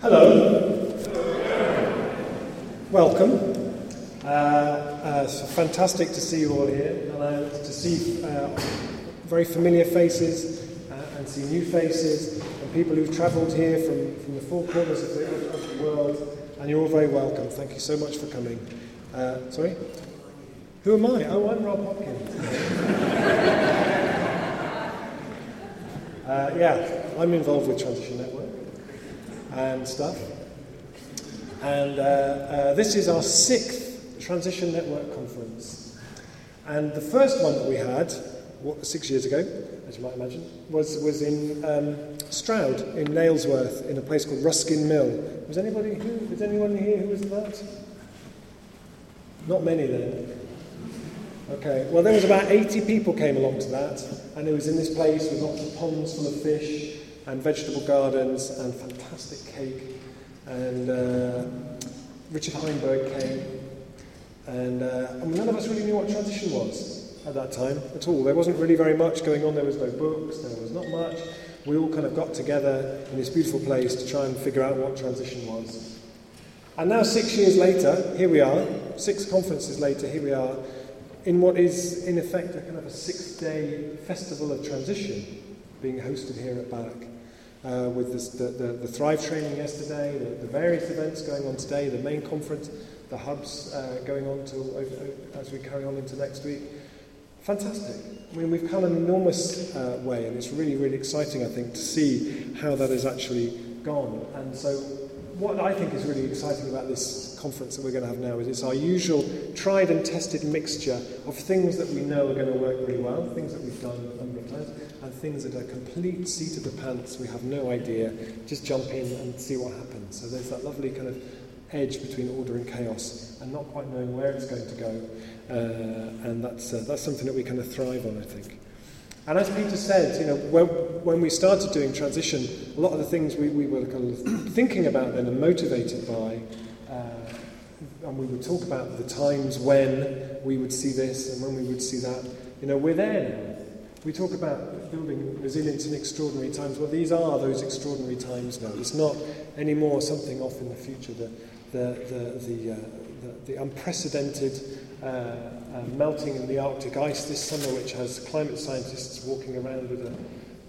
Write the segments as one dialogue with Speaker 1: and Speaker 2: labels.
Speaker 1: Hello. Welcome. Uh, uh, it's fantastic to see you all here, and to see uh, very familiar faces uh, and see new faces, and people who've travelled here from, from the four corners of the, of the world, and you're all very welcome. Thank you so much for coming. Uh, sorry? Who am I? Oh, I'm Rob Hopkins. uh, yeah, I'm involved with Transition Network and stuff. And uh, uh, this is our sixth Transition Network conference. And the first one that we had, what, six years ago, as you might imagine, was, was in um, Stroud, in Nailsworth, in a place called Ruskin Mill. Was anybody who, anyone here who was at that? Not many then. Okay, well, there was about 80 people came along to that, and it was in this place with lots of ponds full of fish and vegetable gardens and fantastic cake. And uh, Richard Heinberg came, and, uh, none of us really knew what transition was at that time at all. There wasn't really very much going on. There was no books. There was not much. We all kind of got together in this beautiful place to try and figure out what transition was. And now, six years later, here we are. Six conferences later, here we are in what is, in effect, a kind of a six day festival of transition being hosted here at Barak. Uh, with this, the, the, the, Thrive training yesterday, the, the, various events going on today, the main conference, the hubs uh, going on to, as we carry on into next week. Fantastic. I mean, we've come an enormous uh, way, and it's really, really exciting, I think, to see how that has actually gone. And so, what I think is really exciting about this conference that we're going to have now is it's our usual tried and tested mixture of things that we know are going to work really well, things that we've done a number of times, and things that are complete seat of the pants, we have no idea, just jump in and see what happens. So there's that lovely kind of edge between order and chaos and not quite knowing where it's going to go. Uh, and that's, uh, that's something that we kind of thrive on, I think. And as Peter said, you know, when, when we started doing transition, a lot of the things we, we were kind of thinking about then and motivated by, uh, and we would talk about the times when we would see this and when we would see that. You know, we're there now. We talk about building resilience in extraordinary times. Well, these are those extraordinary times now. It's not anymore something off in the future. The, the, the, the, uh, the, the unprecedented uh, uh, melting in the Arctic ice this summer, which has climate scientists walking around with a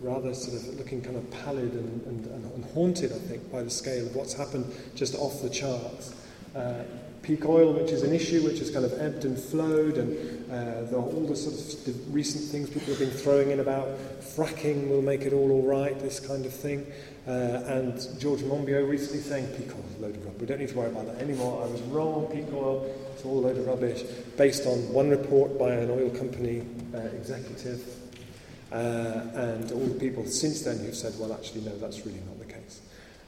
Speaker 1: rather sort of looking kind of pallid and, and, and haunted, I think, by the scale of what's happened just off the charts. Uh, peak oil, which is an issue which has kind of ebbed and flowed, and uh, the, all the sort of the recent things people have been throwing in about fracking will make it all all right, this kind of thing. Uh, and George Monbiot recently saying peak oil is a load of rubbish. We don't need to worry about that anymore. I was wrong on peak oil. It's all a load of rubbish. Based on one report by an oil company uh, executive. Uh, and all the people since then who've said, well, actually, no, that's really not.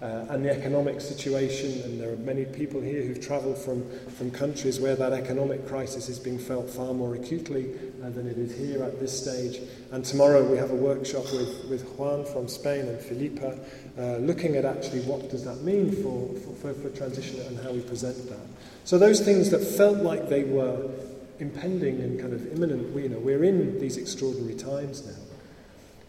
Speaker 1: Uh, and the economic situation, and there are many people here who've travelled from, from countries where that economic crisis is being felt far more acutely uh, than it is here at this stage. And tomorrow we have a workshop with, with Juan from Spain and Filipa, uh, looking at actually what does that mean for, for, for, transition and how we present that. So those things that felt like they were impending and kind of imminent, we, you know, we're in these extraordinary times now.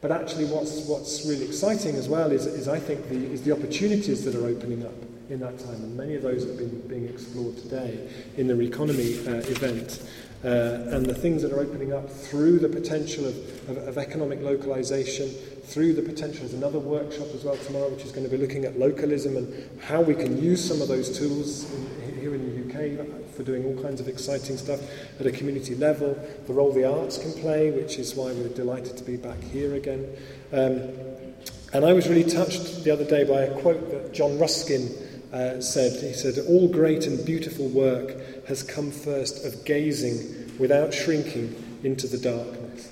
Speaker 1: But actually, what's, what's really exciting as well is, is I think, the, is the opportunities that are opening up in that time. And many of those have been being explored today in the Reconomy uh, event. Uh, and the things that are opening up through the potential of, of, of economic localization, through the potential. There's another workshop as well tomorrow, which is going to be looking at localism and how we can use some of those tools in, here in the UK for doing all kinds of exciting stuff at a community level, the role the arts can play, which is why we're delighted to be back here again. Um, and I was really touched the other day by a quote that John Ruskin uh, said. He said, All great and beautiful work has come first of gazing without shrinking into the darkness.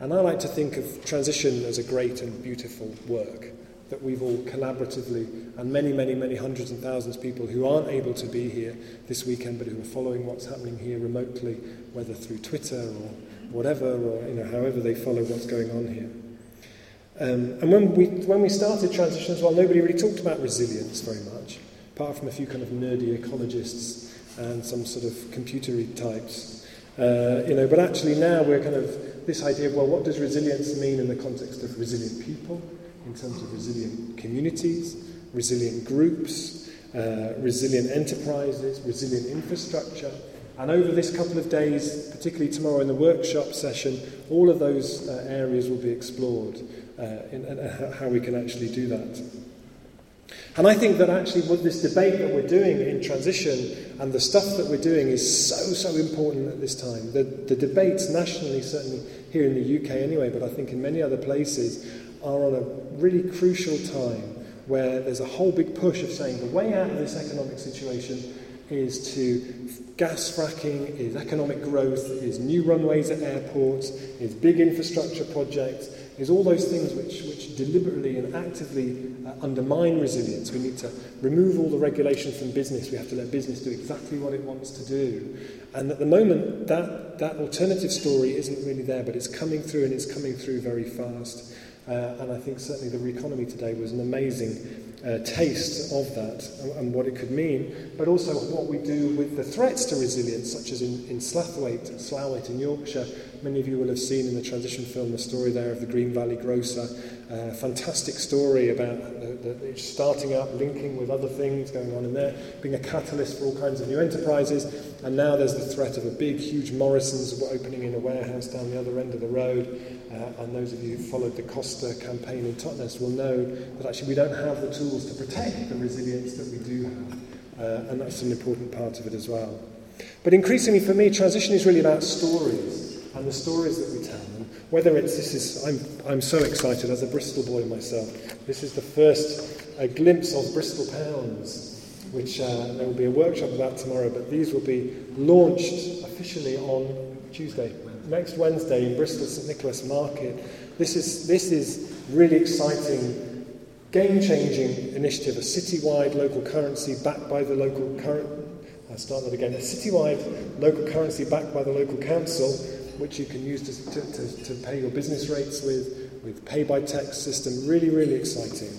Speaker 1: And I like to think of transition as a great and beautiful work that we've all collaboratively, and many, many, many hundreds and thousands of people who aren't able to be here this weekend, but who are following what's happening here remotely, whether through Twitter or whatever, or you know, however they follow what's going on here. Um, and when we, when we started transition as well, nobody really talked about resilience very much, apart from a few kind of nerdy ecologists and some sort of computery types. Uh, you know, but actually now we're kind of this idea of, well, what does resilience mean in the context of resilient people? In terms of resilient communities, resilient groups, uh, resilient enterprises, resilient infrastructure. And over this couple of days, particularly tomorrow in the workshop session, all of those uh, areas will be explored uh, in, in, how we can actually do that. And I think that actually what this debate that we're doing in transition and the stuff that we're doing is so, so important at this time. The, the debates nationally, certainly here in the UK anyway, but I think in many other places, are on a really crucial time where there's a whole big push of saying the way out of this economic situation is to gas fracking, is economic growth, is new runways at airports, is big infrastructure projects, is all those things which, which deliberately and actively uh, undermine resilience. We need to remove all the regulation from business. We have to let business do exactly what it wants to do. And at the moment, that, that alternative story isn't really there, but it's coming through and it's coming through very fast. Uh, and I think certainly the Reconomy today was an amazing uh, taste of that and, and what it could mean, but also what we do with the threats to resilience, such as in, in Slaithwaite, Slowwaite in Yorkshire. Many of you will have seen in the transition film the story there of the Green Valley grocer. Uh, fantastic story about the, the, starting up, linking with other things going on in there, being a catalyst for all kinds of new enterprises. And now there's the threat of a big, huge Morrison's opening in a warehouse down the other end of the road. Uh, and those of you who followed the Costa campaign in Totnes will know that actually we don't have the tools to protect the resilience that we do have. Uh, and that's an important part of it as well. But increasingly for me, transition is really about stories and the stories that we tell. And whether it's this is, I'm, I'm so excited as a Bristol boy myself. This is the first uh, glimpse of Bristol Pounds, which uh, there will be a workshop about tomorrow, but these will be launched officially on Tuesday, next Wednesday in Bristol St Nicholas Market. This is, this is really exciting, game changing initiative, a citywide local currency backed by the local current. I'll start that again. A citywide local currency backed by the local council, which you can use to, to, to, pay your business rates with, with pay by text system. Really, really exciting.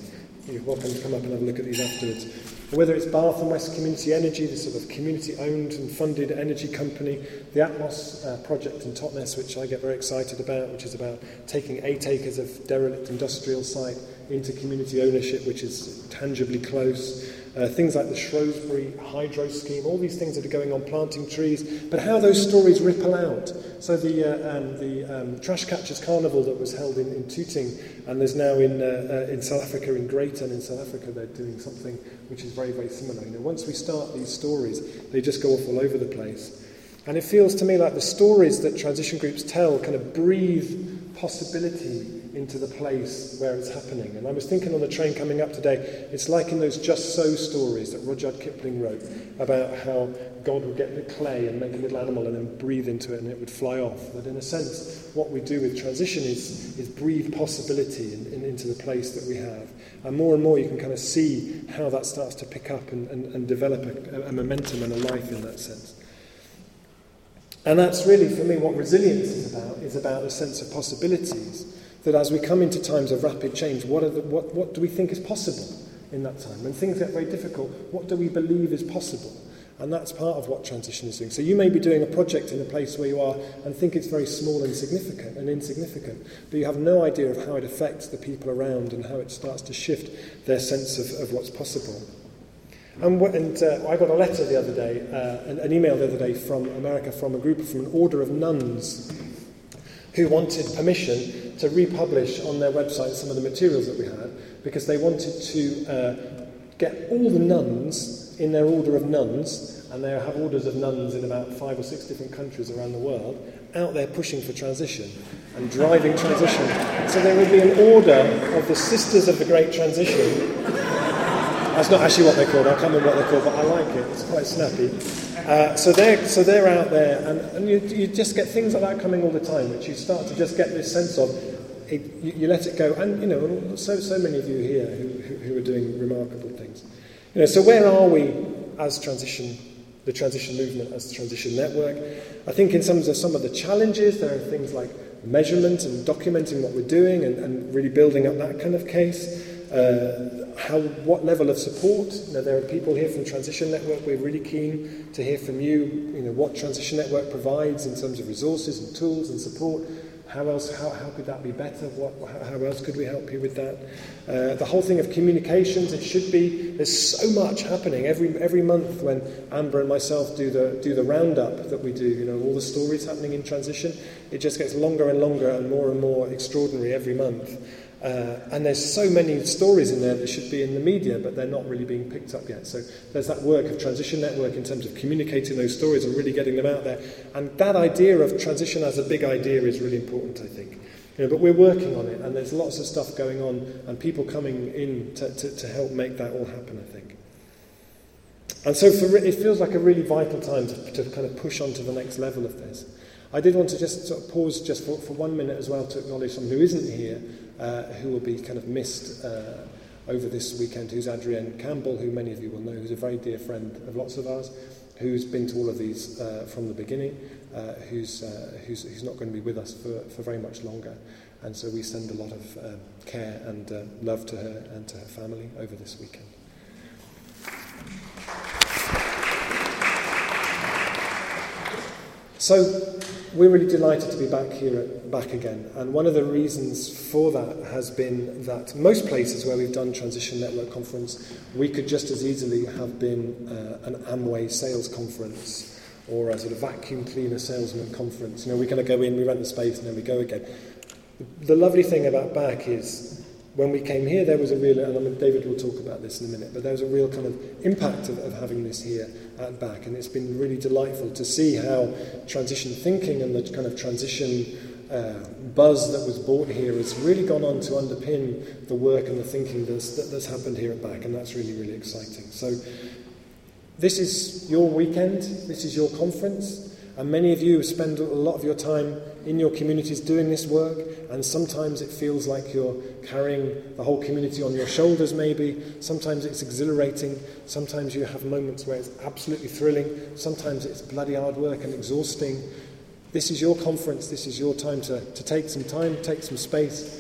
Speaker 1: You're welcome to come up and have a look at these afterwards. Whether it's Bath and West Community Energy, the sort of community-owned and funded energy company, the Atmos uh, project in Totnes, which I get very excited about, which is about taking eight acres of derelict industrial site into community ownership, which is tangibly close. Uh, things like the Shrewsbury hydro scheme, all these things that are going on, planting trees, but how those stories ripple out. So the, uh, um, the um, Trash Catchers Carnival that was held in, in Tooting, and there's now in, uh, uh, in South Africa, in Greyton in South Africa, they're doing something which is very, very similar. You know, once we start these stories, they just go off all over the place. And it feels to me like the stories that transition groups tell kind of breathe possibility into the place where it's happening. And I was thinking on the train coming up today, it's like in those Just So stories that Rudyard Kipling wrote about how God would get the clay and make a little animal and then breathe into it and it would fly off. That in a sense, what we do with transition is, is breathe possibility in, in, into the place that we have. And more and more you can kind of see how that starts to pick up and, and, and develop a, a momentum and a life in that sense. And that's really, for me, what resilience is about, is about a sense of possibilities that as we come into times of rapid change, what, the, what, what do we think is possible in that time? When things get very difficult, what do we believe is possible? And that's part of what transition is doing. So you may be doing a project in a place where you are and think it's very small and significant and insignificant, but you have no idea of how it affects the people around and how it starts to shift their sense of, of what's possible. And, and uh, I got a letter the other day, uh, an, an email the other day from America from a group from an order of nuns who wanted permission to republish on their website some of the materials that we had because they wanted to uh, get all the nuns in their order of nuns, and they have orders of nuns in about five or six different countries around the world, out there pushing for transition and driving transition. So there would be an order of the Sisters of the Great Transition. That's not actually what they're called, I can't remember what they're called, but I like it, it's quite snappy. Uh, so, they're, so they're out there, and, and you, you just get things like that coming all the time, which you start to just get this sense of. It, you, you, let it go, and you know, so, so many of you here who, who, are doing remarkable things. You know, so where are we as transition, the transition movement, as the transition network? I think in terms of some of the challenges, there are things like measurement and documenting what we're doing and, and really building up that kind of case. Uh, how, what level of support. You know, there are people here from Transition Network. We're really keen to hear from you, you know, what Transition Network provides in terms of resources and tools and support. How else? How, how could that be better? What, how else could we help you with that? Uh, the whole thing of communications. It should be. There's so much happening every every month when Amber and myself do the do the roundup that we do. You know all the stories happening in transition. It just gets longer and longer and more and more extraordinary every month. Uh, and there's so many stories in there that should be in the media, but they're not really being picked up yet. So there's that work of Transition Network in terms of communicating those stories and really getting them out there. And that idea of transition as a big idea is really important, I think. You know, but we're working on it, and there's lots of stuff going on, and people coming in to, to, to help make that all happen, I think. And so for, it feels like a really vital time to, to kind of push on to the next level of this. I did want to just sort of pause just for, for one minute as well to acknowledge someone who isn't here, uh, who will be kind of missed uh, over this weekend, who's Adrienne Campbell, who many of you will know, who's a very dear friend of lots of ours, who's been to all of these uh, from the beginning, uh, who's, uh, who's, who's not going to be with us for, for very much longer. And so we send a lot of uh, care and uh, love to her and to her family over this weekend. So we're really delighted to be BAC here, at, back again. And one of the reasons for that has been that most places where we've done Transition Network Conference, we could just as easily have been uh, an Amway sales conference or a sort of vacuum cleaner salesman conference. You know, we kind of go in, we rent the space, and then we go again. The lovely thing about back is when we came here, there was a real, and I mean, David will talk about this in a minute, but there was a real kind of impact of, of having this here at BAC, and it's been really delightful to see how transition thinking and the kind of transition uh, buzz that was brought here has really gone on to underpin the work and the thinking that's, that, that's happened here at BAC, and that's really, really exciting. So, this is your weekend, this is your conference. And many of you spend a lot of your time in your communities doing this work, and sometimes it feels like you're carrying the whole community on your shoulders, maybe. Sometimes it's exhilarating. Sometimes you have moments where it's absolutely thrilling. Sometimes it's bloody hard work and exhausting. This is your conference. This is your time to, to take some time, take some space,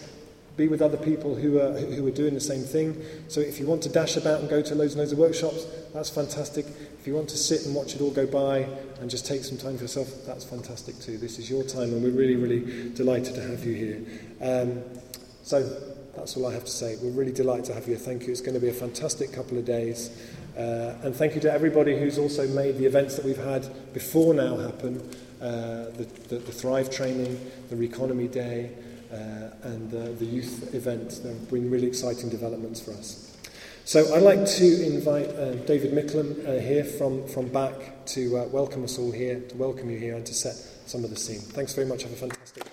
Speaker 1: be with other people who are, who are doing the same thing. So if you want to dash about and go to loads and loads of workshops, that's fantastic. If you want to sit and watch it all go by and just take some time for yourself, that's fantastic too. This is your time, and we're really, really delighted to have you here. Um, so that's all I have to say. We're really delighted to have you. Thank you. It's going to be a fantastic couple of days. Uh, and thank you to everybody who's also made the events that we've had before now happen uh, the, the, the Thrive training, the Reconomy Day, uh, and uh, the youth event. They've been really exciting developments for us. So I'd like to invite uh, David Micklem uh, here from, from BAC to uh, welcome us all here, to welcome you here and to set some of the scene. Thanks very much. Have a fantastic